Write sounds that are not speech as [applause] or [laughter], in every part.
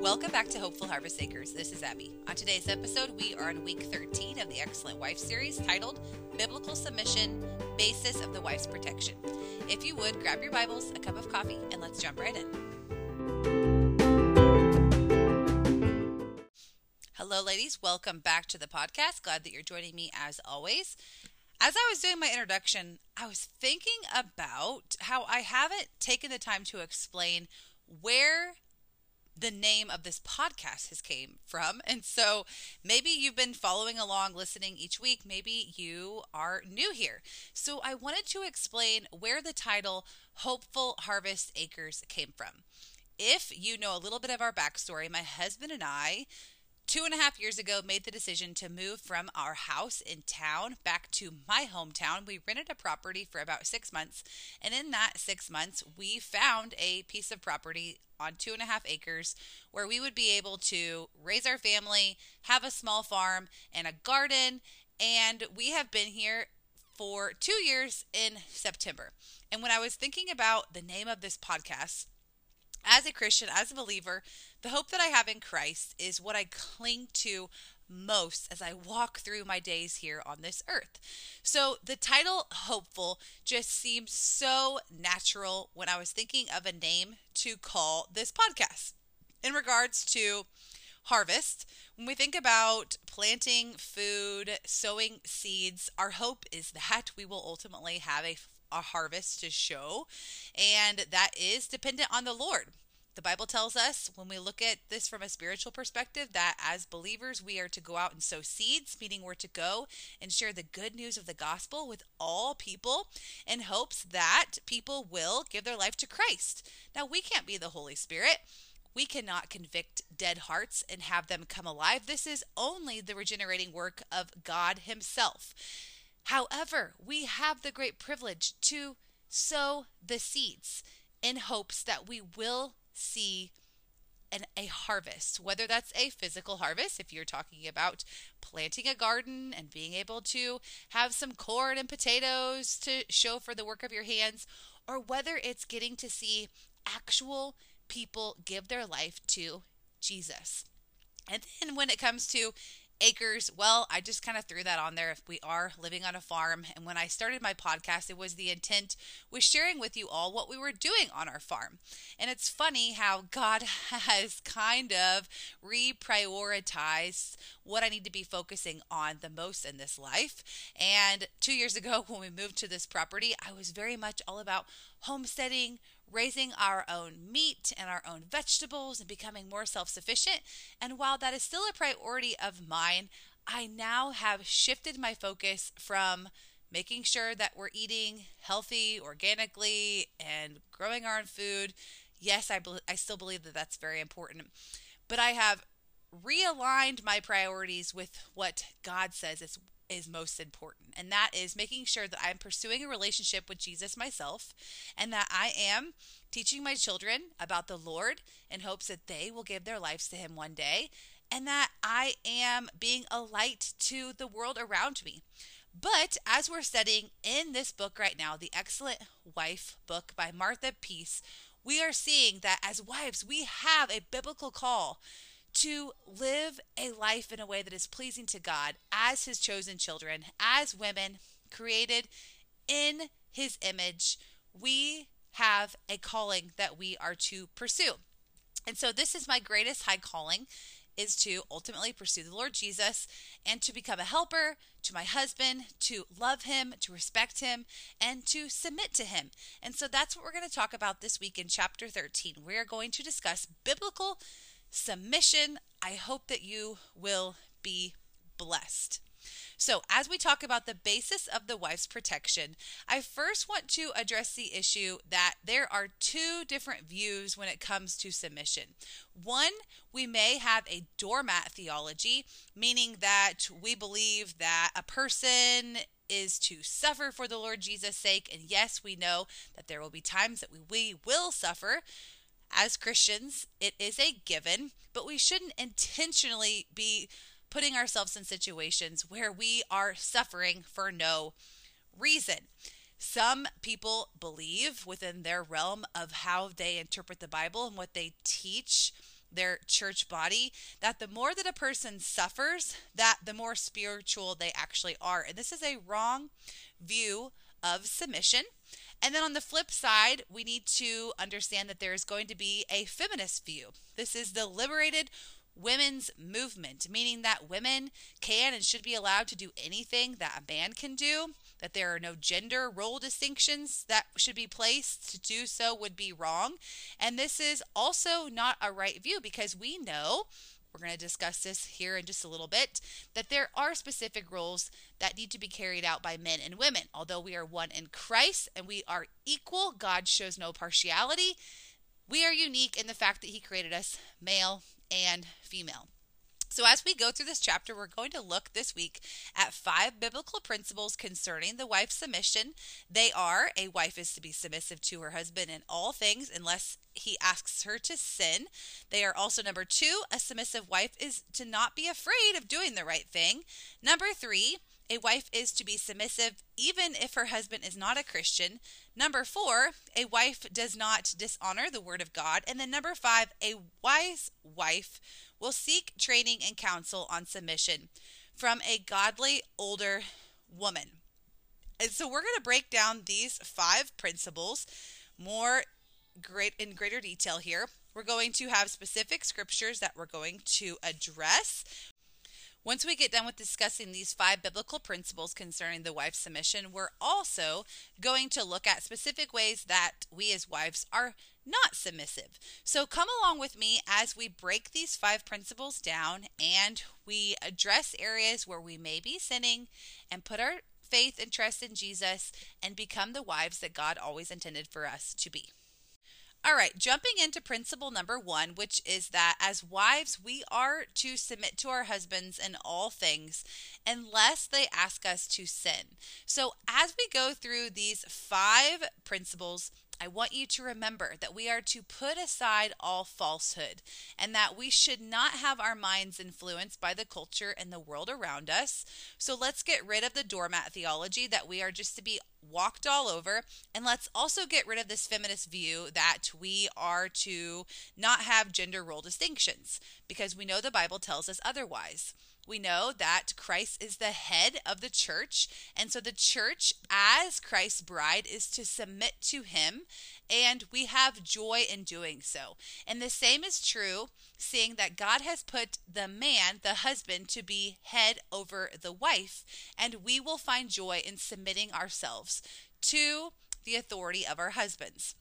Welcome back to Hopeful Harvest Acres. This is Abby. On today's episode, we are on week 13 of the Excellent Wife series titled Biblical Submission Basis of the Wife's Protection. If you would, grab your Bibles, a cup of coffee, and let's jump right in. Hello, ladies. Welcome back to the podcast. Glad that you're joining me as always. As I was doing my introduction, I was thinking about how I haven't taken the time to explain where the name of this podcast has came from. [laughs] And so maybe you've been following along listening each week, maybe you are new here. So I wanted to explain where the title Hopeful Harvest Acres came from. If you know a little bit of our backstory, my husband and I two and a half years ago made the decision to move from our house in town back to my hometown. We rented a property for about six months and in that six months we found a piece of property on two and a half acres where we would be able to raise our family have a small farm and a garden and we have been here for two years in september. And when i was thinking about the name of this podcast as a Christian, as a believer, the hope that I have in Christ is what I cling to most as I walk through my days here on this earth. So the title Hopeful just seemed so natural when I was thinking of a name to call this podcast. In regards to harvest, when we think about planting food, sowing seeds, our hope is that we will ultimately have a a harvest to show, and that is dependent on the Lord. The Bible tells us when we look at this from a spiritual perspective that as believers we are to go out and sow seeds, meaning we're to go and share the good news of the gospel with all people in hopes that people will give their life to Christ. Now, we can't be the Holy Spirit. We cannot convict dead hearts and have them come alive. This is only the regenerating work of God Himself. However, we have the great privilege to sow the seeds in hopes that we will see an, a harvest, whether that's a physical harvest, if you're talking about planting a garden and being able to have some corn and potatoes to show for the work of your hands, or whether it's getting to see actual people give their life to Jesus. And then when it comes to acres. Well, I just kind of threw that on there if we are living on a farm. And when I started my podcast, it was the intent was sharing with you all what we were doing on our farm. And it's funny how God [laughs] has kind of reprioritized what I need to be focusing on the most in this life. And 2 years ago [laughs] when we moved to this property, I was very much all about homesteading, raising our own meat and our own vegetables and becoming more self sufficient. And while that is still a priority of mine, I now have shifted my focus from making sure that we're eating healthy, organically, and growing our own food. Yes, I, I still believe that that's very important. But I have realigned my priorities with what God says is is most important. And that is making sure that I'm pursuing a relationship with Jesus myself and that I am teaching my children about the Lord in hopes that they will give their lives to Him one day and that I am being a light to the world around me. But as we're studying in this book right now, the Excellent Wife book by Martha Peace, we are seeing that as wives, we have a biblical call to live a life in a way that is pleasing to God as His chosen children, as women created in His image. We have a calling that we are to pursue. And so, this is my greatest high calling is to ultimately pursue the Lord Jesus and to become a helper to my husband, to love him, to respect him, and to submit to him. And so that's what we're going to talk about this week in chapter 13. We're going to discuss biblical submission. I hope that you will be blessed. So, as we talk about the basis of the wife's protection, I first want to address the issue that there are two different views when it comes to submission. One, we may have a doormat theology, meaning that we believe that a person is to suffer for the Lord Jesus' sake. And yes, we know that there will be times that we, we will suffer as Christians, it is a given, but we shouldn't intentionally be putting ourselves in situations where we are suffering for no reason. Some people believe within their realm of how they interpret the Bible and what they teach their church body that the more that a person suffers, that the more spiritual they actually are. And this is a wrong view of submission. And then on the flip side, we need to understand that there is going to be a feminist view. This is the liberated women's movement, meaning that women can and should be allowed to do anything that a man can do, that there are no gender role distinctions that should be placed. To do so would be wrong. And this is also not a right view because we know. We're going to discuss this here in just a little bit. That there are specific roles that need to be carried out by men and women. Although we are one in Christ and we are equal, God shows no partiality. We are unique in the fact that He created us male and female. So, as we go through this chapter, we're going to look this week at five biblical principles concerning the wife's submission. They are a wife is to be submissive to her husband in all things unless he asks her to sin. They are also number two, a submissive wife is to not be afraid of doing the right thing. Number three, a wife is to be submissive even if her husband is not a Christian. Number four, a wife does not dishonor the word of God. And then number five, a wise wife will seek training and counsel on submission from a godly older woman. And so we're going to break down these five principles more great in greater detail here. We're going to have specific scriptures that we're going to address. Once we get done with discussing these five biblical principles concerning the wife's submission, we're also going to look at specific ways that we as wives are not submissive. So come along with me as we break these five principles down and we address areas where we may be sinning and put our faith and trust in Jesus and become the wives that God always intended for us to be. All right, jumping into principle number one, which is that as wives, we are to submit to our husbands in all things unless they ask us to sin. So, as we go through these five principles, I want you to remember that we are to put aside all falsehood and that we should not have our minds influenced by the culture and the world around us. So let's get rid of the doormat theology that we are just to be walked all over. And let's also get rid of this feminist view that we are to not have gender role distinctions because we know the Bible tells us otherwise we know that Christ is the head of the church. And so the church, as Christ's bride, is to submit to him. And we have joy in doing so. And the same is true, seeing that God has put the man, the husband, to be head over the wife. And we will find joy in submitting ourselves to the authority of our husbands.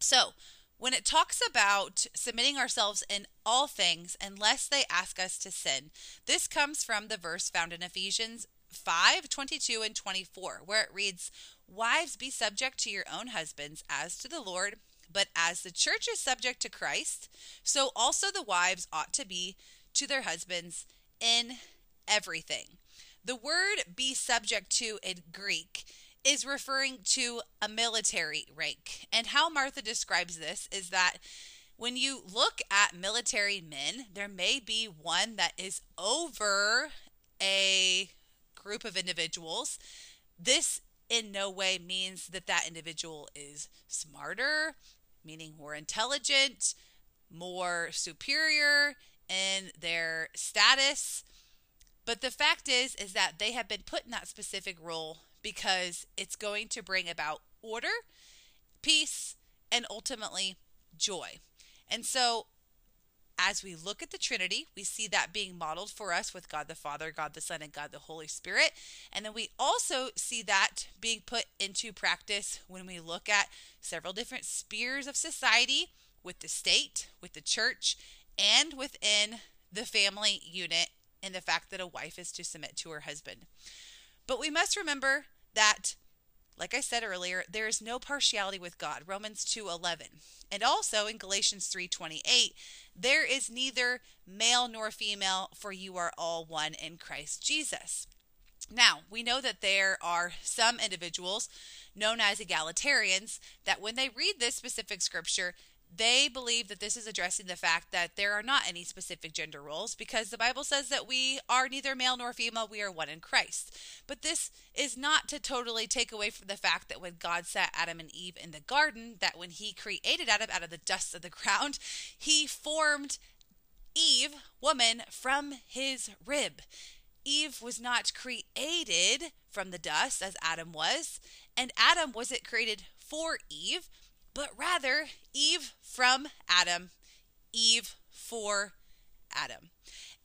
So, when it talks about submitting ourselves in all things unless they ask us to sin, this comes from the verse found in Ephesians 5 22 and 24, where it reads, Wives, be subject to your own husbands as to the Lord, but as the church is subject to Christ, so also the wives ought to be to their husbands in everything. The word be subject to in Greek is referring to a military rank. And how Martha describes this is that when you look at military men, there may be one that is over a group of individuals. This in no way means that that individual is smarter, meaning more intelligent, more superior in their status. But the fact is is that they have been put in that specific role because it's going to bring about order, peace, and ultimately joy. And so, as we look at the Trinity, we see that being modeled for us with God the Father, God the Son, and God the Holy Spirit. And then we also see that being put into practice when we look at several different spheres of society with the state, with the church, and within the family unit, and the fact that a wife is to submit to her husband. But we must remember that like I said earlier, there is no partiality with God. Romans 2:11. And also in Galatians 3:28, there is neither male nor female, for you are all one in Christ Jesus. Now, we know that there are some individuals known as egalitarians that when they read this specific scripture, they believe that this is addressing the fact that there are not any specific gender roles because the Bible says that we are neither male nor female, we are one in Christ. But this is not to totally take away from the fact that when God set Adam and Eve in the garden, that when he created Adam out of the dust of the ground, [laughs] he formed Eve, woman, from his rib. Eve was not created from the dust as Adam was, and Adam wasn't created for Eve, but rather Eve from Adam, Eve for Adam.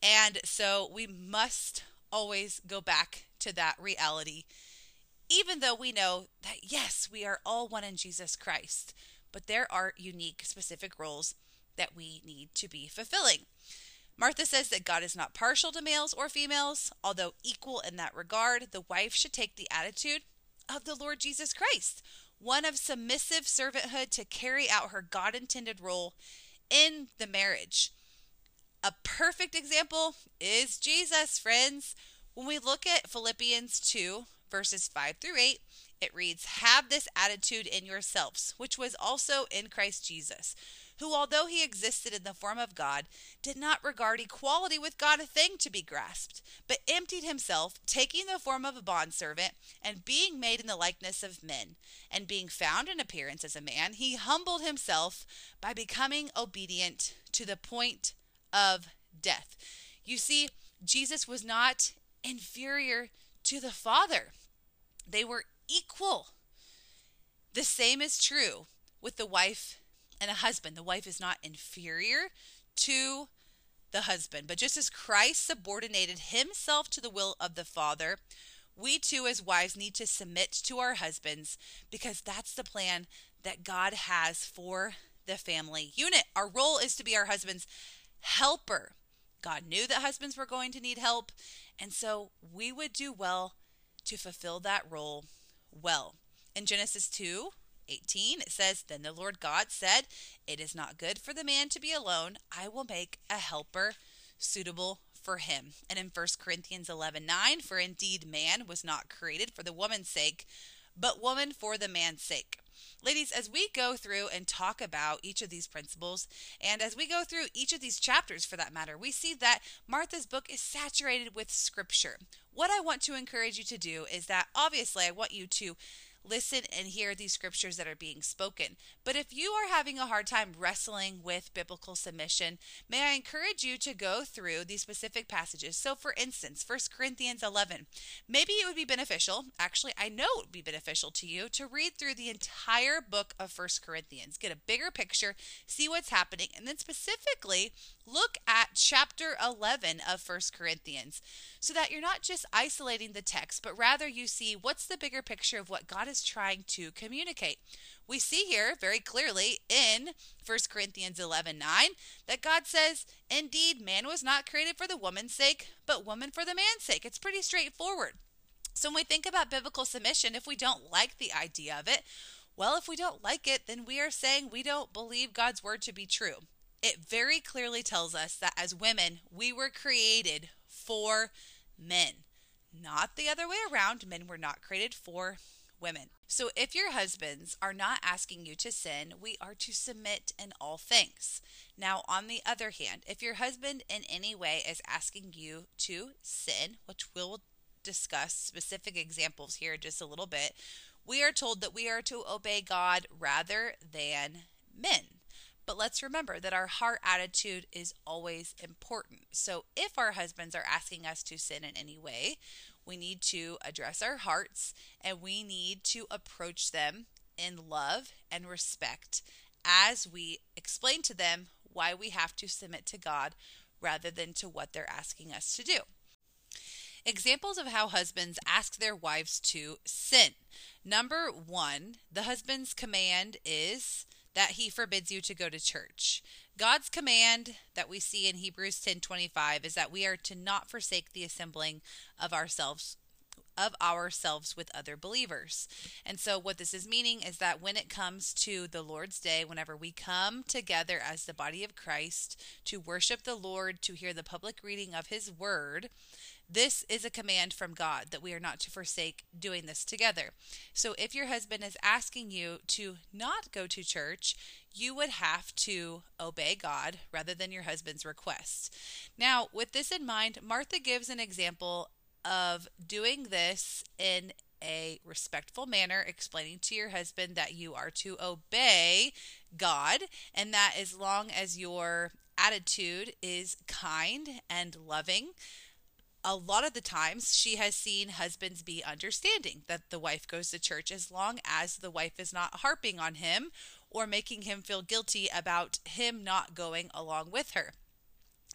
And so we must always go back to that reality, even though we know that, yes, we are all one in Jesus Christ, but there are unique, specific roles that we need to be fulfilling. Martha says that God is not partial to males or females, although equal in that regard. The wife should take the attitude of the Lord Jesus Christ, one of submissive servanthood to carry out her God intended role in the marriage. A perfect example is Jesus, friends. When we look at Philippians 2, verses 5 through 8, it reads, Have this attitude in yourselves, which was also in Christ Jesus, who, although he existed in the form of God, did not regard equality with God a thing to be grasped, but emptied himself, taking the form of a bondservant, and being made in the likeness of men. And being found in appearance as a man, he humbled himself by becoming obedient to the point of death. You see, Jesus was not inferior to the Father, they were equal. The same is true with the wife and a husband. The wife is not inferior to the husband, but just as Christ subordinated himself to the will of the Father, we too, as wives, need to submit to our husbands because that's the plan that God has for the family unit. Our role is to be our husband's helper. God knew that husbands were going to need help, and so we would do well to fulfill that role well. In Genesis 2 18, it says, Then the Lord God said, It is not good for the man to be alone. I will make a helper suitable for him. And in 1 Corinthians 11 9, For indeed man was not created for the woman's sake, but woman for the man's sake. Ladies, as we go through and talk about each of these principles, and as we go through each of these chapters for that matter, we see that Martha's book is saturated with scripture. What I want to encourage you to do is that obviously I want you to listen and hear these scriptures that are being spoken. But if you are having a hard time wrestling with biblical submission, may I encourage you to go through these specific passages. So, for instance, 1 Corinthians 11, maybe it would be beneficial, actually, I know it would be beneficial to you to read through the entire book of 1 Corinthians, get a bigger picture, see what's happening, and then specifically look at chapter 11 of 1 Corinthians so that you're not just isolating the text, but rather you see what's the bigger picture of what God is trying to communicate. We see here very clearly in 1 Corinthians 11 9 that God says, Indeed, man was not created for the woman's sake, but woman for the man's sake. It's pretty straightforward. So when we think about biblical submission, if we don't like the idea of it, well, if we don't like it, then we are saying we don't believe God's word to be true. It very clearly tells us that as women, we were created for men, not the other way around. Men were not created for women. So if your husbands are not asking you to sin, we are to submit in all things. Now, on the other hand, if your husband in any way is asking you to sin, which we'll discuss specific examples here just a little bit, we are told that we are to obey God rather than men. But let's remember that our heart attitude is always important. So if our husbands are asking us to sin in any way, we need to address our hearts and we need to approach them in love and respect as we explain to them why we have to submit to God rather than to what they're asking us to do. Examples of how husbands ask their wives to sin. Number one, the husband's command is that he forbids you to go to church. God's command that we see in Hebrews 10:25 is that we are to not forsake the assembling of ourselves of ourselves with other believers. And so what this is meaning is that when it comes to the Lord's day, whenever we come together as the body of Christ to worship the Lord, to hear the public reading of his word, this is a command from God that we are not to forsake doing this together. So if your husband is asking you to not go to church, you would have to obey God rather than your husband's request. Now, with this in mind, Martha gives an example of doing this in a respectful manner, explaining to your husband that you are to obey God and that as long as your attitude is kind and loving, a lot of the times she has seen husbands be understanding that the wife goes to church as long as the wife is not harping on him or making him feel guilty about him not going along with her.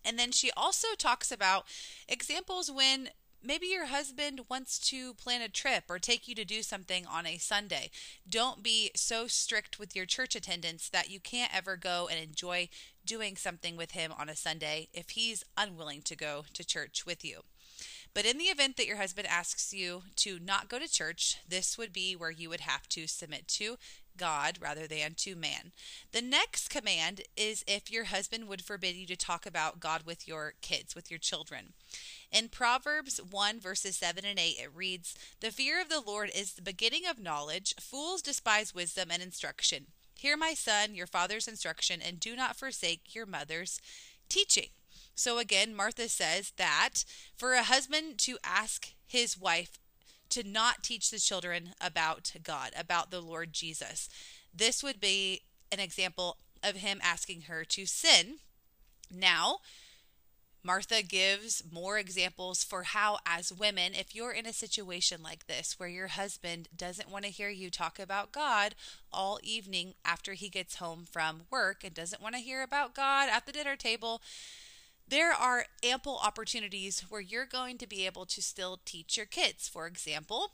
And then she also talks about examples when maybe your husband wants to plan a trip or take you to do something on a Sunday. Don't be so strict with your church attendance that you can't ever go and enjoy doing something with him on a Sunday if he's unwilling to go to church with you. But in the event that your husband asks you to not go to church, this would be where you would have to submit to God rather than to man. The next command is if your husband would forbid you to talk about God with your kids, with your children. In Proverbs 1, verses 7 and 8, it reads The fear of the Lord is the beginning of knowledge. Fools despise wisdom and instruction. Hear, my son, your father's instruction, and do not forsake your mother's teaching. So again, Martha says that for a husband to ask his wife to not teach the children about God, about the Lord Jesus, this would be an example of him asking her to sin. Now, Martha gives more examples for how, as women, if you're in a situation like this where your husband doesn't want to hear you talk about God all evening after he gets home from work and doesn't want to hear about God at the dinner table, there are ample opportunities where you're going to be able to still teach your kids. For example,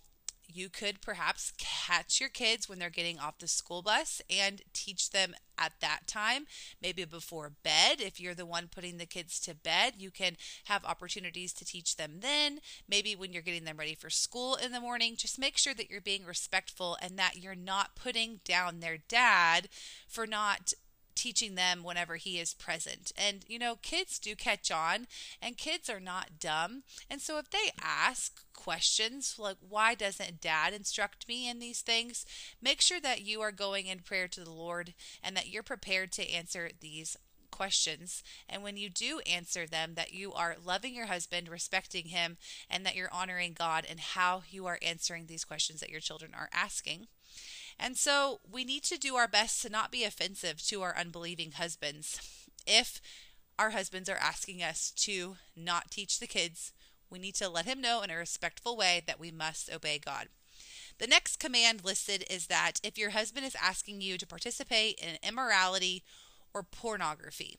you could perhaps catch your kids when they're getting off the school bus and teach them at that time, maybe before bed. If you're the one putting the kids to bed, you can have opportunities to teach them then. Maybe when you're getting them ready for school in the morning, just make sure that you're being respectful and that you're not putting down their dad for not teaching them whenever he is present. And, you know, kids do catch on, and kids are not dumb. And so if they ask questions like, why doesn't dad instruct me in these things? Make sure that you are going in prayer to the Lord and that you're prepared to answer these questions. And when you do answer them, that you are loving your husband, respecting him, and that you're honoring God and how you are answering these questions that your children are asking. And so we need to do our best to not be offensive to our unbelieving husbands. If our husbands are asking us to not teach the kids, we need to let him know in a respectful way that we must obey God. The next command listed is that if your husband is asking you to participate in immorality or pornography,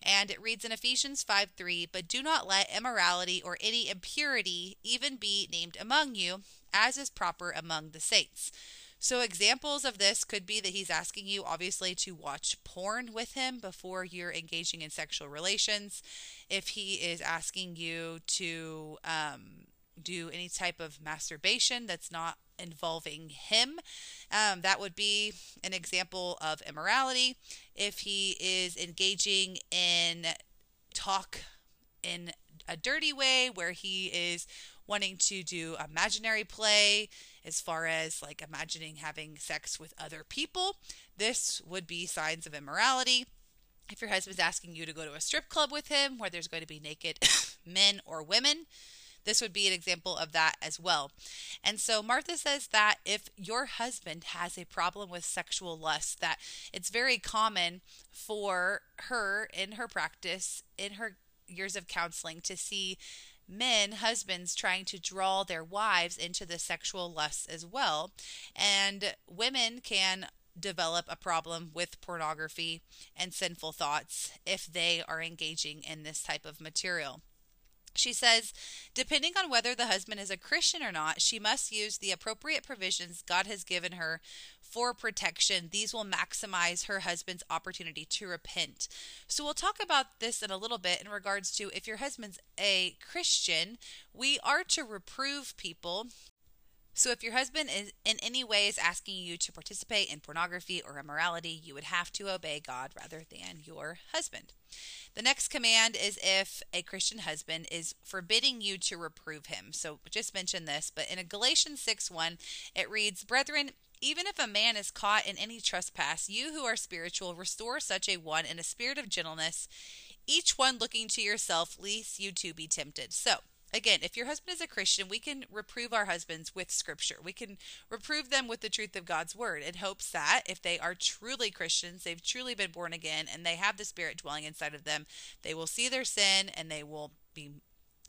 and it reads in Ephesians 5 3, but do not let immorality or any impurity even be named among you, as is proper among the saints. So, examples of this could be that he's asking you, obviously, to watch porn with him before you're engaging in sexual relations. If he is asking you to um, do any type of masturbation that's not involving him, um, that would be an example of immorality. If he is engaging in talk in a dirty way where he is wanting to do imaginary play as far as like imagining having sex with other people. This would be signs of immorality. If your husband's asking you to go to a strip club with him where there's going to be naked [coughs] men or women, this would be an example of that as well. And so Martha says that if your husband has a problem with sexual lust, that it's very common for her in her practice, in her years of counseling, to see men, husbands, trying to draw their wives into the sexual lusts as well. And women can develop a problem with pornography and sinful thoughts if they are engaging in this type of material. She says, depending on whether the husband is a Christian or not, she must use the appropriate provisions God has given her for protection. These will maximize her husband's opportunity to repent. So, we'll talk about this in a little bit in regards to if your husband's a Christian, we are to reprove people so, if your husband is in any way is asking you to participate in pornography or immorality, you would have to obey God rather than your husband. The next command is if a Christian husband is forbidding you to reprove him. So, just mention this, but in Galatians 6 1, it reads, Brethren, even if a man is caught in any trespass, you who are spiritual, restore such a one in a spirit of gentleness, each one looking to yourself, lest you too be tempted. So, again, if your husband is a Christian, we can reprove our husbands with scripture. We can reprove them with the truth of God's word in hopes that if they are truly Christians, they've truly been born again, and they have the Spirit dwelling inside of them, they will see their sin and they will be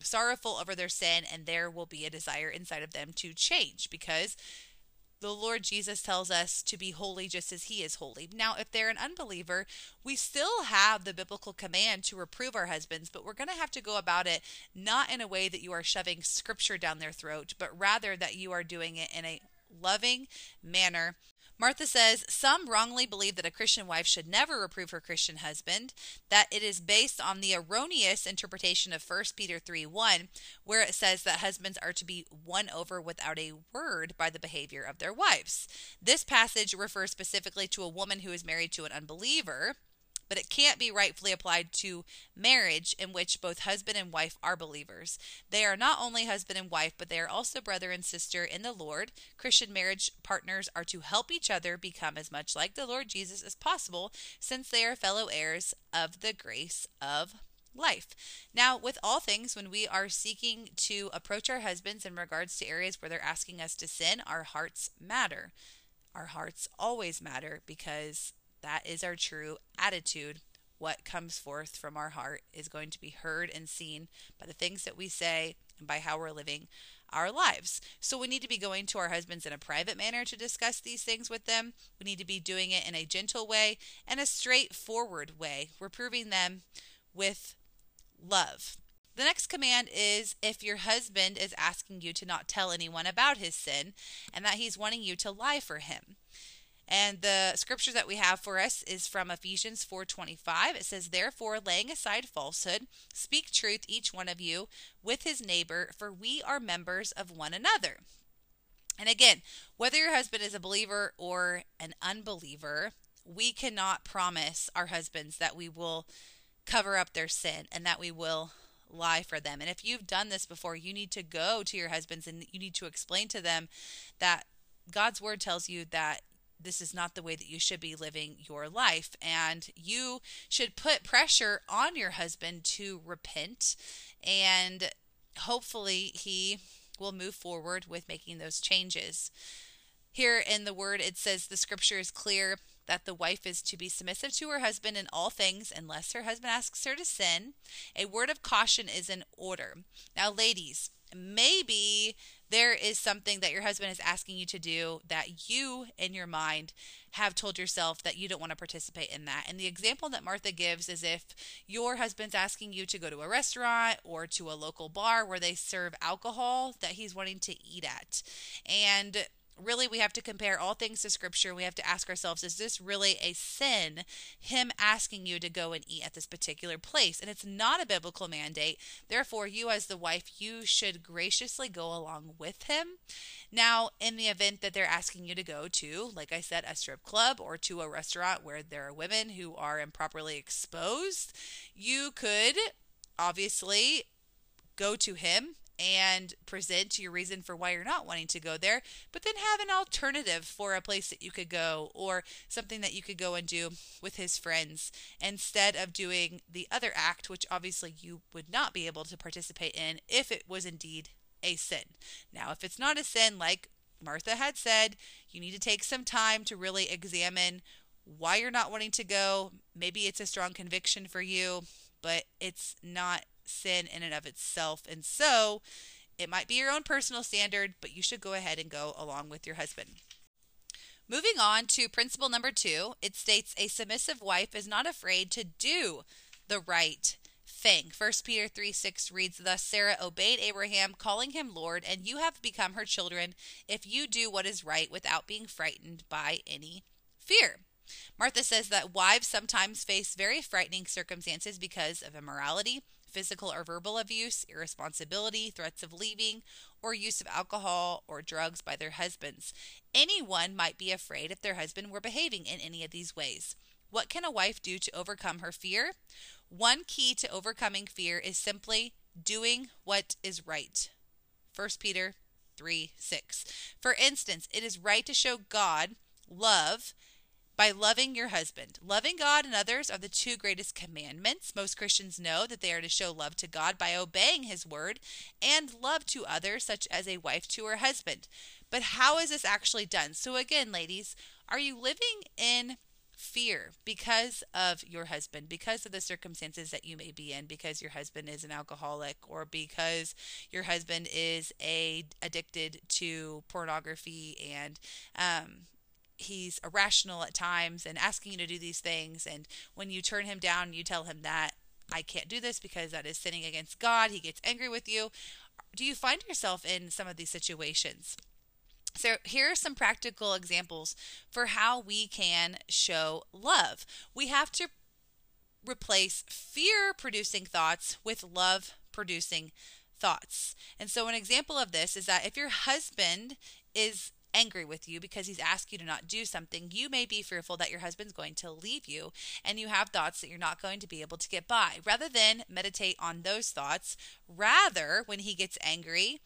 sorrowful over their sin, and there will be a desire inside of them to change because the Lord Jesus tells us to be holy just as he is holy. Now, if they're an unbeliever, we still have the biblical command to reprove our husbands, but we're going to have to go about it not in a way that you are shoving scripture down their throat, but rather that you are doing it in a loving manner Martha says some wrongly believe that a Christian wife should never reprove her Christian husband, that it is based on the erroneous interpretation of 1 Peter 3 1, where it says that husbands are to be won over without a word by the behavior of their wives. This passage refers specifically to a woman who is married to an unbeliever but it can't be rightfully applied to marriage in which both husband and wife are believers. They are not only husband and wife, but they are also brother and sister in the Lord. Christian marriage partners are to help each other become as much like the Lord Jesus as possible, since they are fellow heirs of the grace of life. Now, with all things, when we are seeking to approach our husbands in regards to areas where they're asking us to sin, our hearts matter. Our hearts always matter because that is our true attitude. What comes forth from our heart is going to be heard and seen by the things that we say and by how we're living our lives. So we need to be going to our husbands in a private manner to discuss these things with them. We need to be doing it in a gentle way and a straightforward way, reproving them with love. The next command is if your husband is asking you to not tell anyone about his sin and that he's wanting you to lie for him. And the scripture that we have for us is from Ephesians 4:25. It says, "Therefore, laying aside falsehood, speak truth each one of you with his neighbor, for we are members of one another." And again, whether your husband is a believer or an unbeliever, we cannot promise our husbands that we will cover up their sin and that we will lie for them. And if you've done this before, you need to go to your husbands and you need to explain to them that God's word tells you that this is not the way that you should be living your life. And you should put pressure on your husband to repent. And hopefully, he will move forward with making those changes. Here in the word, it says the scripture is clear that the wife is to be submissive to her husband in all things unless her husband asks her to sin. A word of caution is in order. Now, ladies, maybe there is something that your husband is asking you to do that you, in your mind, have told yourself that you don't want to participate in that. And the example that Martha gives is if your husband's asking you to go to a restaurant or to a local bar where they serve alcohol that he's wanting to eat at. And really we have to compare all things to scripture. We have to ask ourselves is this really a sin him asking you to go and eat at this particular place? And it's not a biblical mandate. Therefore you as the wife you should graciously go along with him. Now in the event that they're asking you to go to like i said a strip club or to a restaurant where there are women who are improperly exposed you could obviously go to him and present your reason for why you're not wanting to go there, but then have an alternative for a place that you could go or something that you could go and do with his friends instead of doing the other act, which obviously you would not be able to participate in if it was indeed a sin. Now, if it's not a sin, like Martha had said, you need to take some time to really examine why you're not wanting to go. Maybe it's a strong conviction for you, but it's not sin in and of itself. And so it might be your own personal standard, but you should go ahead and go along with your husband. Moving on to principle number two, it states a submissive wife is not afraid to do the right thing. 1 Peter 3 6 reads, Thus Sarah obeyed Abraham, calling him Lord, and you have become her children if you do what is right without being frightened by any fear. Martha says that wives sometimes face very frightening circumstances because of immorality, physical or verbal abuse, irresponsibility, threats of leaving, or use of alcohol or drugs by their husbands. Anyone might be afraid if their husband were behaving in any of these ways. What can a wife do to overcome her fear? One key to overcoming fear is simply doing what is right. 1 Peter 3 6. For instance, it is right to show God love by loving your husband. Loving God and others are the two greatest commandments. Most Christians know that they are to show love to God by obeying his word and love to others, such as a wife to her husband. But how is this actually done? So, again, ladies, are you living in fear because of your husband, because of the circumstances that you may be in, because your husband is an alcoholic or because your husband is a addicted to pornography and um, he's irrational at times and asking you to do these things and when you turn him down you tell him that I can't do this because that is sinning against God, he gets angry with you. Do you find yourself in some of these situations? So, here are some practical examples for how we can show love. We have to replace fear producing thoughts with love producing thoughts. And so, an example of this is that if your husband is angry with you because he's asked you to not do something, you may be fearful that your husband's going to leave you and you have thoughts that you're not going to be able to get by. Rather than meditate on those thoughts, rather, when he gets angry,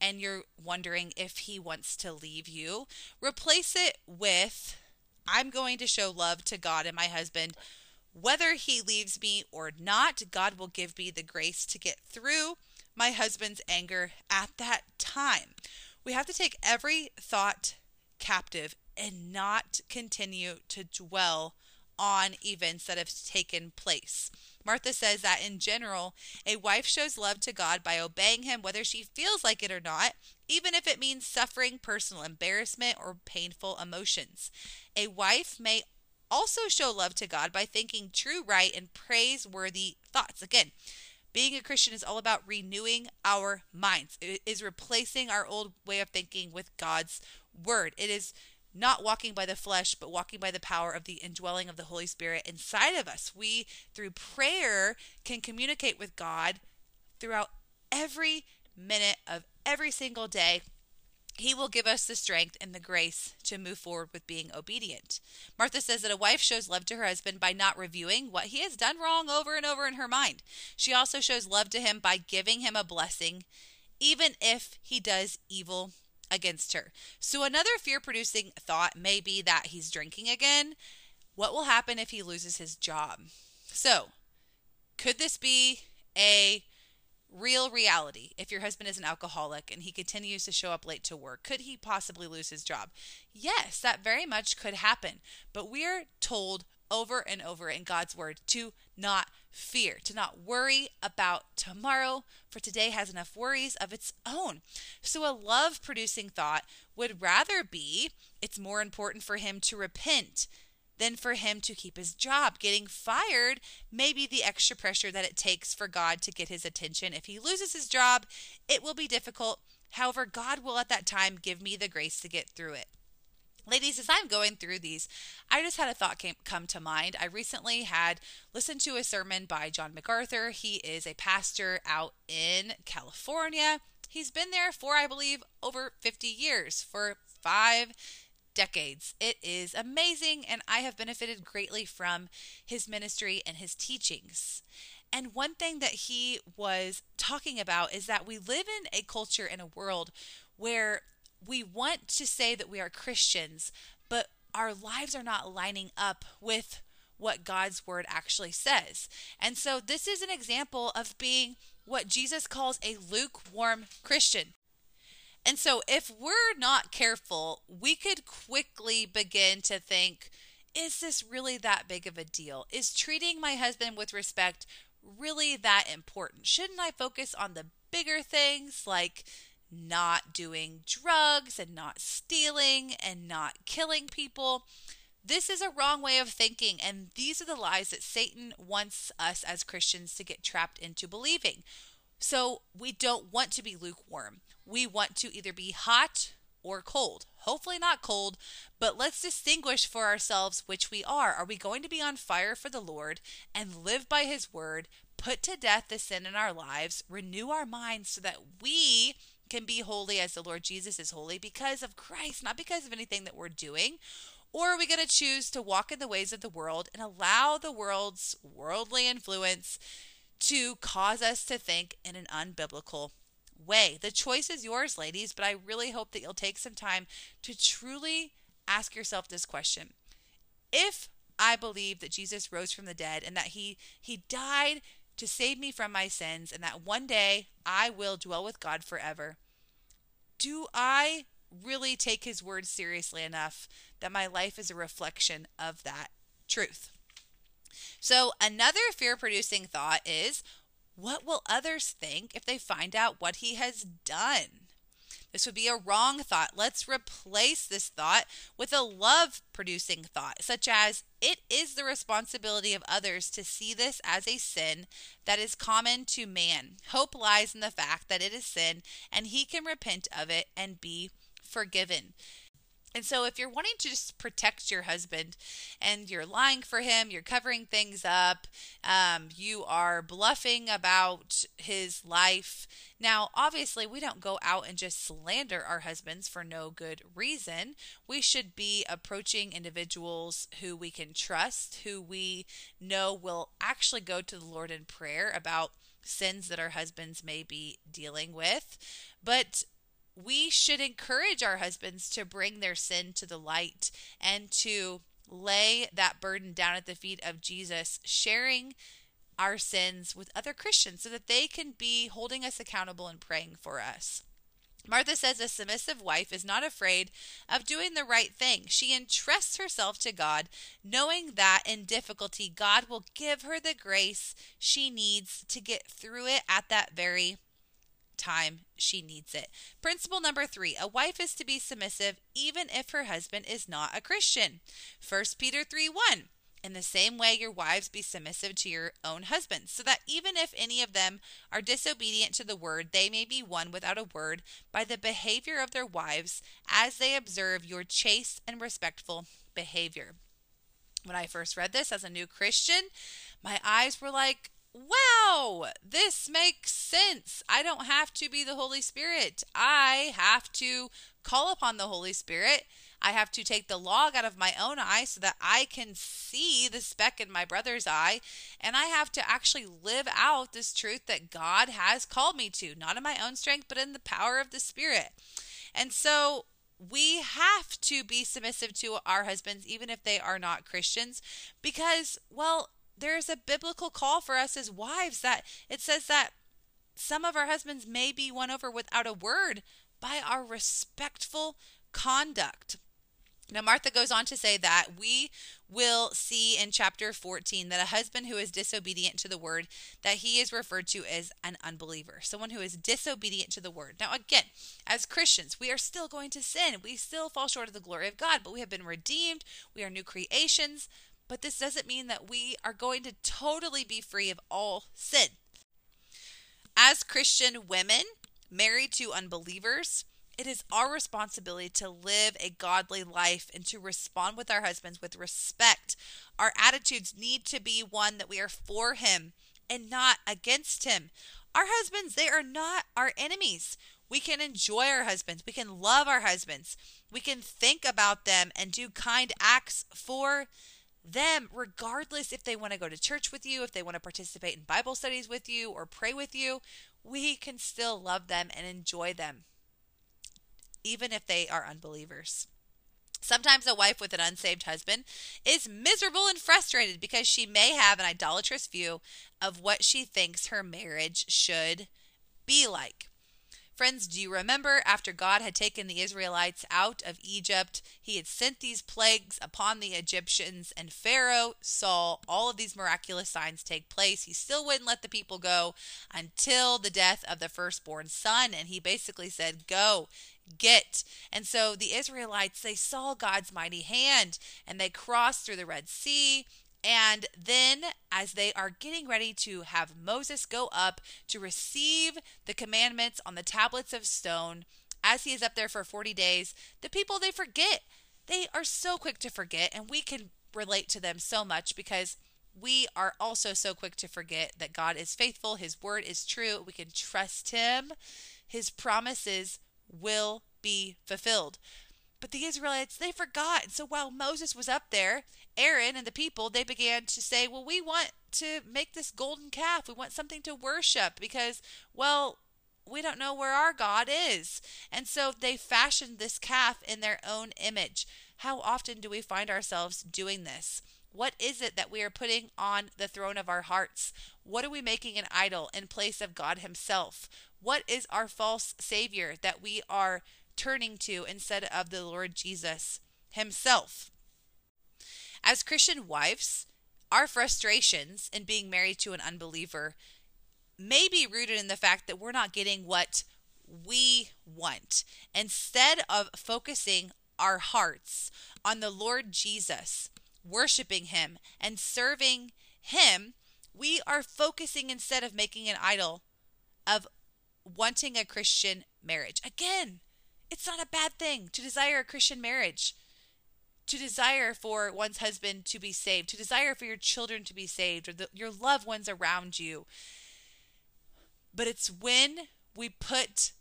and you're wondering if he wants to leave you, replace it with I'm going to show love to God and my husband. Whether he leaves me or not, God will give me the grace to get through my husband's anger at that time. We have to take every thought captive and not continue to dwell on events that have taken place. Martha says that in general, a wife shows love to God by obeying him whether she feels like it or not, even if it means suffering personal embarrassment or painful emotions. A wife may also show love to God by thinking true, right, and praiseworthy thoughts. Again, being a Christian is all about renewing our minds. It is replacing our old way of thinking with God's word. It is not walking by the flesh, but walking by the power of the indwelling of the Holy Spirit inside of us. We, through prayer, can communicate with God throughout every minute of every single day. He will give us the strength and the grace to move forward with being obedient. Martha says that a wife shows love to her husband by not reviewing what he has done wrong over and over in her mind. She also shows love to him by giving him a blessing, even if he does evil against her. So, another fear producing thought may be that he's drinking again. What will happen if he loses his job? So, could this be a real reality if your husband is an alcoholic and he continues to show up late to work? Could he possibly lose his job? Yes, that very much could happen. But we're told over and over in God's word to not fear, to not worry about tomorrow, for today has enough worries of its own. So, a love producing thought would rather be it's more important for him to repent than for him to keep his job. Getting fired may be the extra pressure that it takes for God to get his attention. If he loses his job, it will be difficult. However, God will at that time give me the grace to get through it. Ladies, as I'm going through these, I just had a thought came, come to mind. I recently had listened to a sermon by John MacArthur. He is a pastor out in California. He's been there for, I believe, over 50 years, for five decades. It is amazing, and I have benefited greatly from his ministry and his teachings. And one thing that he was talking about is that we live in a culture in a world where we want to say that we are Christians, but our lives are not lining up with what God's word actually says. And so this is an example of being what Jesus calls a lukewarm Christian. And so if we're not careful, we could quickly begin to think, is this really that big of a deal? Is treating my husband with respect really that important? Shouldn't I focus on the bigger things like not doing drugs and not stealing and not killing people. This is a wrong way of thinking, and these are the lies that Satan wants us as Christians to get trapped into believing. So we don't want to be lukewarm. We want to either be hot or cold. Hopefully, not cold, but let's distinguish for ourselves which we are. Are we going to be on fire for the Lord and live by His word, put to death the sin in our lives, renew our minds so that we can be holy as the Lord Jesus is holy because of Christ, not because of anything that we're doing? Or are we going to choose to walk in the ways of the world and allow the world's worldly influence to cause us to think in an unbiblical way? The choice is yours, ladies, but I really hope that you'll take some time to truly ask yourself this question if I believe that Jesus rose from the dead and that he he died to save me from my sins and that one day I will dwell with God forever, do I really take his word seriously enough that my life is a reflection of that truth? So, another fear producing thought is what will others think if they find out what he has done? This would be a wrong thought. Let's replace this thought with a love producing thought, such as it is the responsibility of others to see this as a sin that is common to man. Hope lies in the fact that it is sin and he can repent of it and be forgiven. And so, if you're wanting to just protect your husband and you're lying for him, you're covering things up, um, you are bluffing about his life. Now, obviously, we don't go out and just slander our husbands for no good reason. We should be approaching individuals who we can trust, who we know will actually go to the Lord in prayer about sins that our husbands may be dealing with. But we should encourage our husbands to bring their sin to the light and to lay that burden down at the feet of Jesus, sharing our sins with other Christians so that they can be holding us accountable and praying for us. Martha says a submissive wife is not afraid of doing the right thing. She entrusts herself to God, knowing that in difficulty, God will give her the grace she needs to get through it at that very time she needs it. Principle number three a wife is to be submissive even if her husband is not a Christian. 1 Peter 3 1. In the same way, your wives be submissive to your own husbands, so that even if any of them are disobedient to the word, they may be won without a word by the behavior of their wives as they observe your chaste and respectful behavior. When I first read this as a new Christian, my eyes were like, wow, this makes sense. I don't have to be the Holy Spirit. I have to call upon the Holy Spirit. I have to take the log out of my own eye so that I can see the speck in my brother's eye. And I have to actually live out this truth that God has called me to, not in my own strength, but in the power of the Spirit. And so we have to be submissive to our husbands, even if they are not Christians, because, well, there's a biblical call for us as wives that it says that some of our husbands may be won over without a word by our respectful conduct. Now, Martha goes on to say that we will see in chapter 14 that a husband who is disobedient to the word, that he is referred to as an unbeliever, someone who is disobedient to the word. Now, again, as Christians, we are still going to sin. We still fall short of the glory of God, but we have been redeemed. We are new creations. But this doesn't mean that we are going to totally be free of all sin. As Christian women married to unbelievers, it is our responsibility to live a godly life and to respond with our husbands with respect. Our attitudes need to be one that we are for him and not against him. Our husbands, they are not our enemies. We can enjoy our husbands. We can love our husbands. We can think about them and do kind acts for them, regardless if they want to go to church with you, if they want to participate in Bible studies with you or pray with you, we can still love them and enjoy them, even if they are unbelievers. Sometimes a wife with an unsaved husband is miserable and frustrated because she may have an idolatrous view of what she thinks her marriage should be like. Friends, do you remember after God had taken the Israelites out of Egypt, he had sent these plagues upon the Egyptians, and Pharaoh saw all of these miraculous signs take place. He still wouldn't let the people go until the death of the firstborn son, and he basically said, Go, get. And so the Israelites, they saw God's mighty hand and they crossed through the Red Sea and then, as they are getting ready to have Moses go up to receive the commandments on the tablets of stone, as he is up there for 40 days, the people they forget. They are so quick to forget, and we can relate to them so much because we are also so quick to forget that God is faithful, His word is true, we can trust Him, His promises will be fulfilled. But the Israelites, they forgot. So while Moses was up there, Aaron and the people, they began to say, Well, we want to make this golden calf. We want something to worship because, well, we don't know where our God is. And so they fashioned this calf in their own image. How often do we find ourselves doing this? What is it that we are putting on the throne of our hearts? What are we making an idol in place of God Himself? What is our false Savior that we are turning to instead of the Lord Jesus Himself? As Christian wives, our frustrations in being married to an unbeliever may be rooted in the fact that we're not getting what we want. Instead of focusing our hearts on the Lord Jesus, worshiping Him, and serving Him, we are focusing instead of making an idol of wanting a Christian marriage. Again, it's not a bad thing to desire a Christian marriage, to desire for one's husband to be saved, to desire for your children to be saved, or the, your loved ones around you. But it's when we put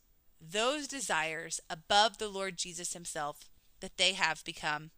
those desires above the Lord Jesus himself that they have become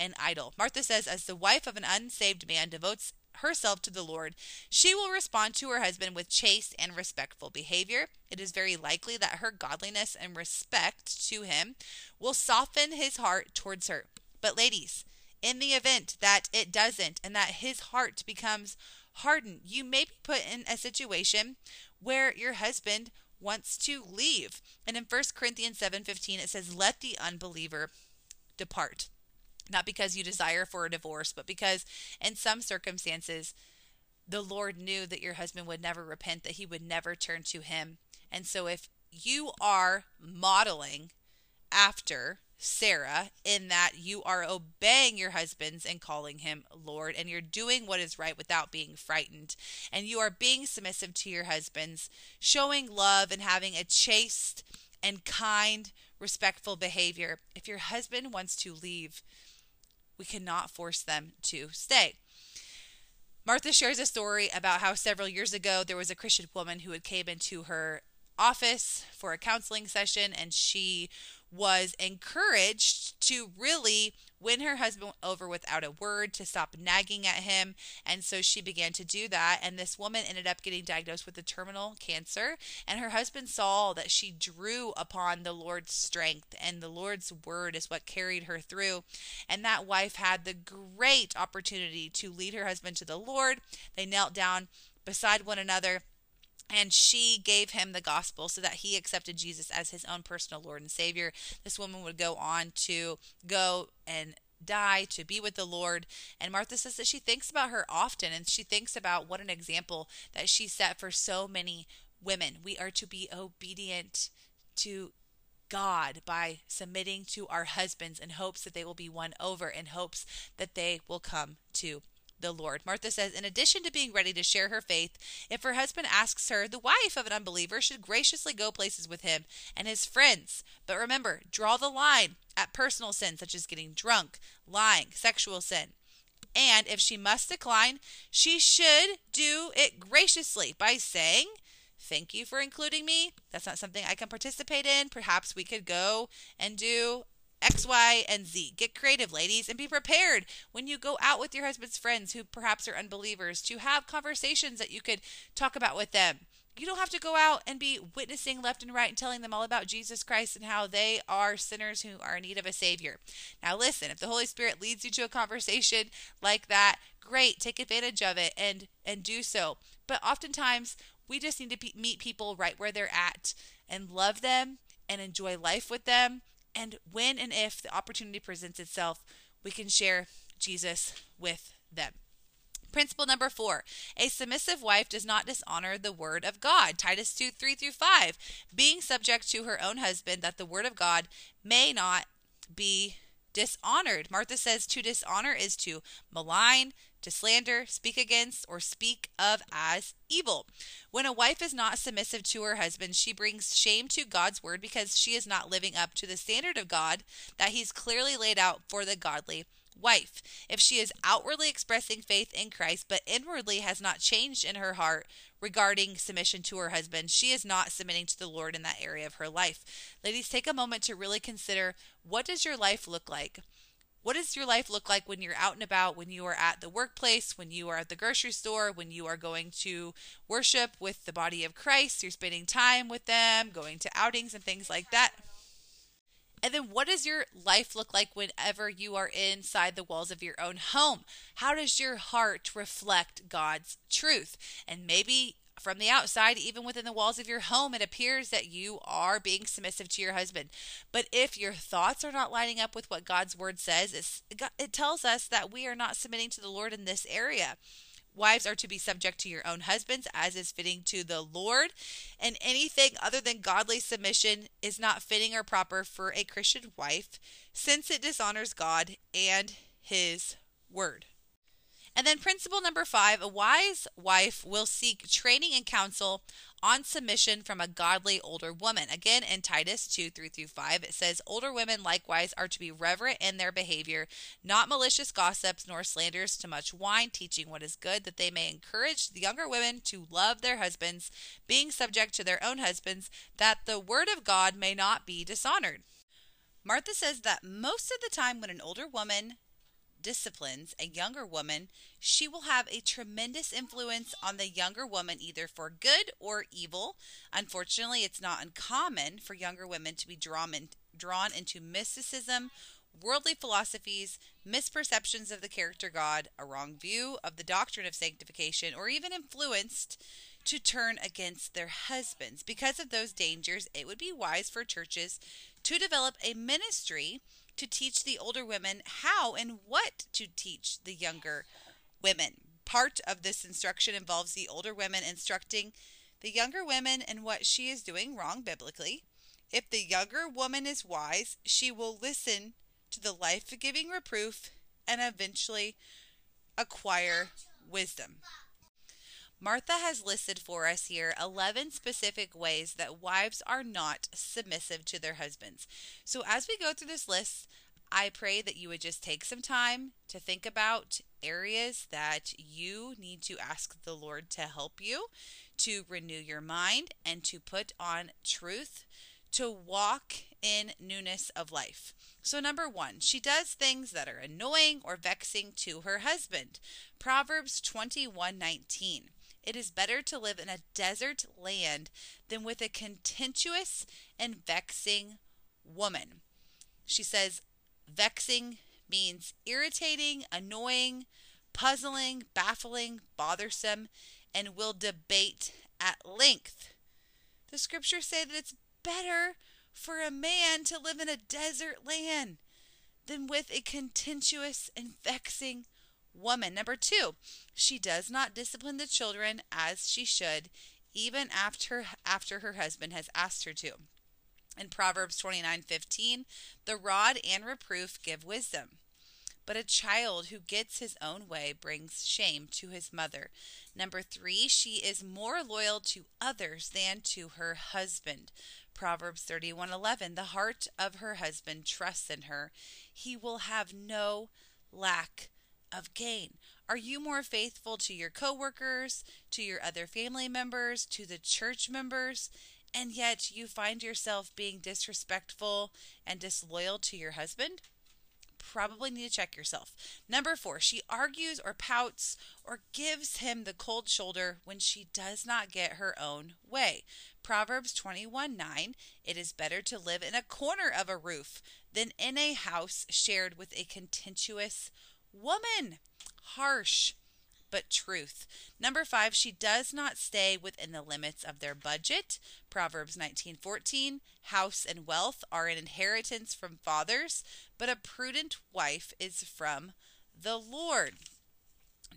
an idol. Martha says, as the wife of an unsaved man devotes herself to the Lord, she will respond to her husband with chaste and respectful behavior. It is very likely that her godliness and respect to him will soften his heart towards her. But, ladies, in the event that it doesn't and that his heart becomes hardened, you may be put in a situation where your husband wants to leave. And in 1 Corinthians 7:15 it says let the unbeliever depart. Not because you desire for a divorce, but because in some circumstances the Lord knew that your husband would never repent, that he would never turn to him. And so if you are modeling after Sarah in that you are obeying your husbands and calling him Lord, and you're doing what is right without being frightened, and you are being submissive to your husbands, showing love and having a chaste and kind, respectful behavior. If your husband wants to leave, we cannot force them to stay. Martha shares a story about how several years ago there was a Christian woman who had came into her office for a counseling session and she was encouraged to really win her husband over without a word, to stop nagging at him. And so she began to do that. And this woman ended up getting diagnosed with a terminal cancer. And her husband saw that she drew upon the Lord's strength, and the Lord's word is what carried her through. And that wife had the great opportunity to lead her husband to the Lord. They knelt down beside one another and she gave him the gospel so that he accepted Jesus as his own personal Lord and Savior. This woman would go on to go and die to be with the Lord. And Martha says that she thinks about her often and she thinks about what an example that she set for so many women. We are to be obedient to God by submitting to our husbands in hopes that they will be won over, in hopes that they will come to the Lord. Martha says, in addition to being ready to share her faith, if her husband asks her, the wife of an unbeliever should graciously go places with him and his friends. But remember, draw the line at personal sin, such as getting drunk, lying, sexual sin. And if she must decline, she should do it graciously by saying, Thank you for including me. That's not something I can participate in. Perhaps we could go and do X, Y, and Z. Get creative, ladies, and be prepared when you go out with your husband's friends who perhaps are unbelievers to have conversations that you could talk about with them. You don't have to go out and be witnessing left and right and telling them all about Jesus Christ and how they are sinners who are in need of a Savior. Now, listen, if the Holy Spirit leads you to a conversation like that, great, take advantage of it and and do so. But oftentimes, we just need to meet people right where they're at and love them and enjoy life with them and when and if the opportunity presents itself, we can share Jesus with them. Principle number four a submissive wife does not dishonor the word of God. Titus 2 3 through 5. Being subject to her own husband, that the word of God may not be dishonored. Martha says to dishonor is to malign, to slander, speak against, or speak of as evil. When a wife is not submissive to her husband, she brings shame to God's word because she is not living up to the standard of God that He's clearly laid out for the godly wife. If she is outwardly expressing faith in Christ, but inwardly has not changed in her heart regarding submission to her husband, she is not submitting to the Lord in that area of her life. Ladies, take a moment to really consider what does your life look like? What does your life look like when you're out and about, when you are at the workplace, when you are at the grocery store, when you are going to worship with the body of Christ, you're spending time with them, going to outings and things like that? And then what does your life look like whenever you are inside the walls of your own home? How does your heart reflect God's truth? And maybe from the outside, even within the walls of your home, it appears that you are being submissive to your husband. But if your thoughts are not lining up with what God's word says, it tells us that we are not submitting to the Lord in this area. Wives are to be subject to your own husbands as is fitting to the Lord, and anything other than godly submission is not fitting or proper for a Christian wife, since it dishonors God and his word. And then principle number five a wise wife will seek training and counsel on submission from a godly older woman. Again, in Titus 2 3 through 5, it says, Older women likewise are to be reverent in their behavior, not malicious gossips, nor slanders to much wine, teaching what is good, that they may encourage the younger women to love their husbands, being subject to their own husbands, that the word of God may not be dishonored. Martha says that most of the time when an older woman disciplines a younger woman, she will have a tremendous influence on the younger woman, either for good or evil. Unfortunately, it's not uncommon for younger women to be drawn, in, drawn into mysticism, worldly philosophies, misperceptions of the character God, a wrong view of the doctrine of sanctification, or even influenced to turn against their husbands. Because of those dangers, it would be wise for churches to develop a ministry to teach the older women how and what to teach the younger women. Part of this instruction involves the older women instructing the younger women in what she is doing wrong biblically. If the younger woman is wise, she will listen to the life giving reproof and eventually acquire wisdom. Martha has listed for us here 11 specific ways that wives are not submissive to their husbands. So, as we go through this list, I pray that you would just take some time to think about areas that you need to ask the Lord to help you, to renew your mind, and to put on truth, to walk in newness of life. So, number one, she does things that are annoying or vexing to her husband. Proverbs 21 19. It is better to live in a desert land than with a contentious and vexing woman. She says, vexing means irritating, annoying, puzzling, baffling, bothersome, and will debate at length. The scriptures say that it's better for a man to live in a desert land than with a contentious and vexing woman. Number two, she does not discipline the children as she should, even after after her husband has asked her to. In Proverbs 29:15, the rod and reproof give wisdom. But a child who gets his own way brings shame to his mother. Number three, she is more loyal to others than to her husband. Proverbs 31:11, the heart of her husband trusts in her. He will have no lack of gain? Are you more faithful to your coworkers, to your other family members, to the church members, and yet you find yourself being disrespectful and disloyal to your husband? Probably need to check yourself. Number four, she argues or pouts or gives him the cold shoulder when she does not get her own way. Proverbs 21 9, it is better to live in a corner of a roof than in a house shared with a contentious woman. Harsh, but truth. Number five, she does not stay within the limits of their budget. Proverbs 19:14, house and wealth are an inheritance from fathers, but a prudent wife is from the Lord.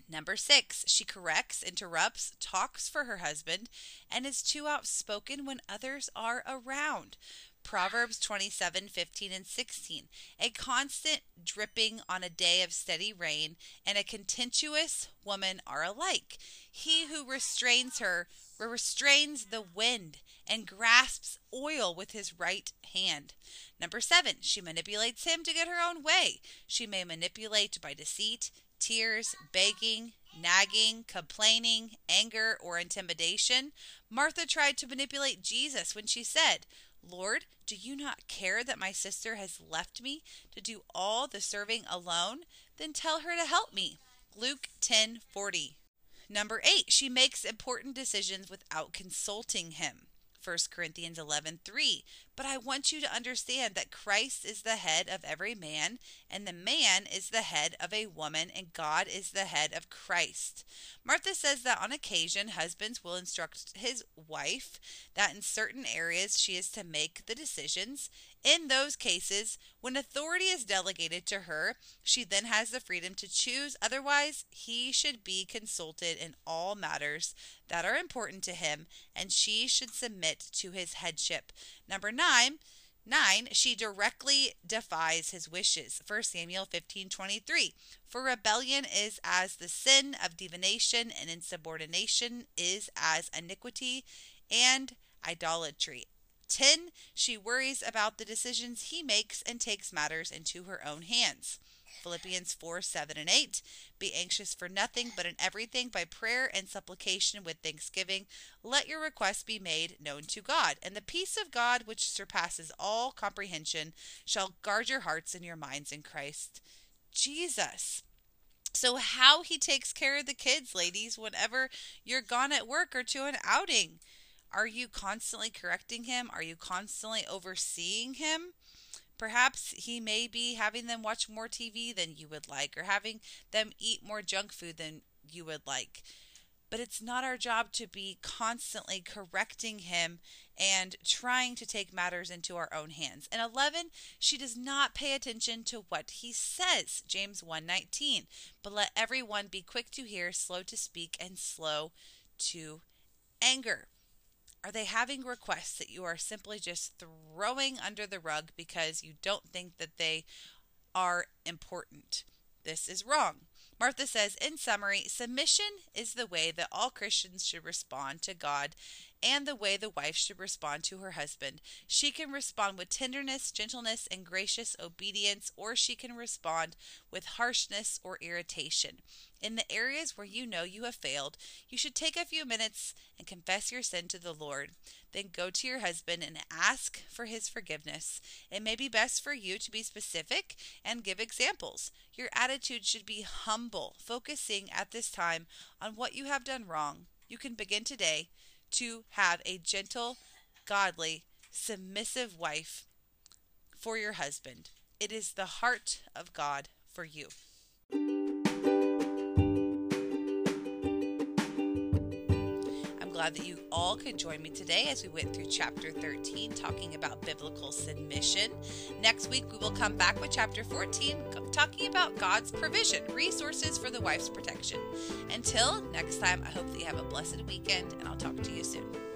Number six, she corrects, interrupts, talks for her husband, and is too outspoken when others are around. Proverbs 27 15 and 16. A constant dripping on a day of steady rain and a contentious woman are alike. He who restrains her restrains the wind and grasps oil with his right hand. Number seven, she manipulates him to get her own way. She may manipulate by deceit, tears, begging, nagging, complaining, anger, or intimidation. Martha tried to manipulate Jesus when she said, Lord, do you not care that my sister has left me to do all the serving alone? Then tell her to help me. Luke 10:40. Number 8, she makes important decisions without consulting him. 1 Corinthians 11 3. But I want you to understand that Christ is the head of every man, and the man is the head of a woman, and God is the head of Christ. Martha says that on occasion, husbands will instruct his wife that in certain areas she is to make the decisions. In those cases, when authority is delegated to her, she then has the freedom to choose. Otherwise, he should be consulted in all matters that are important to him, and she should submit to his headship. Number nine, Nine, she directly defies his wishes. 1 Samuel 15 23. For rebellion is as the sin of divination, and insubordination is as iniquity and idolatry. 10. She worries about the decisions he makes and takes matters into her own hands. Philippians 4 7 and 8. Be anxious for nothing, but in everything by prayer and supplication with thanksgiving, let your requests be made known to God. And the peace of God, which surpasses all comprehension, shall guard your hearts and your minds in Christ Jesus. So, how he takes care of the kids, ladies, whenever you're gone at work or to an outing. Are you constantly correcting him? Are you constantly overseeing him? Perhaps he may be having them watch more TV than you would like, or having them eat more junk food than you would like. But it's not our job to be constantly correcting him and trying to take matters into our own hands. And 11, she does not pay attention to what he says. James 1:19. But let everyone be quick to hear, slow to speak, and slow to anger. Are they having requests that you are simply just throwing under the rug because you don't think that they are important? This is wrong. Martha says, in summary, submission is the way that all Christians should respond to God and the way the wife should respond to her husband. She can respond with tenderness, gentleness, and gracious obedience, or she can respond with harshness or irritation. In the areas where you know you have failed, you should take a few minutes and confess your sin to the Lord. Then go to your husband and ask for his forgiveness. It may be best for you to be specific and give examples. Your attitude should be humble, focusing at this time on what you have done wrong. You can begin today to have a gentle, godly, submissive wife for your husband. It is the heart of God for you. Glad that you all could join me today as we went through chapter 13 talking about biblical submission. Next week, we will come back with chapter 14 talking about God's provision, resources for the wife's protection. Until next time, I hope that you have a blessed weekend, and I'll talk to you soon.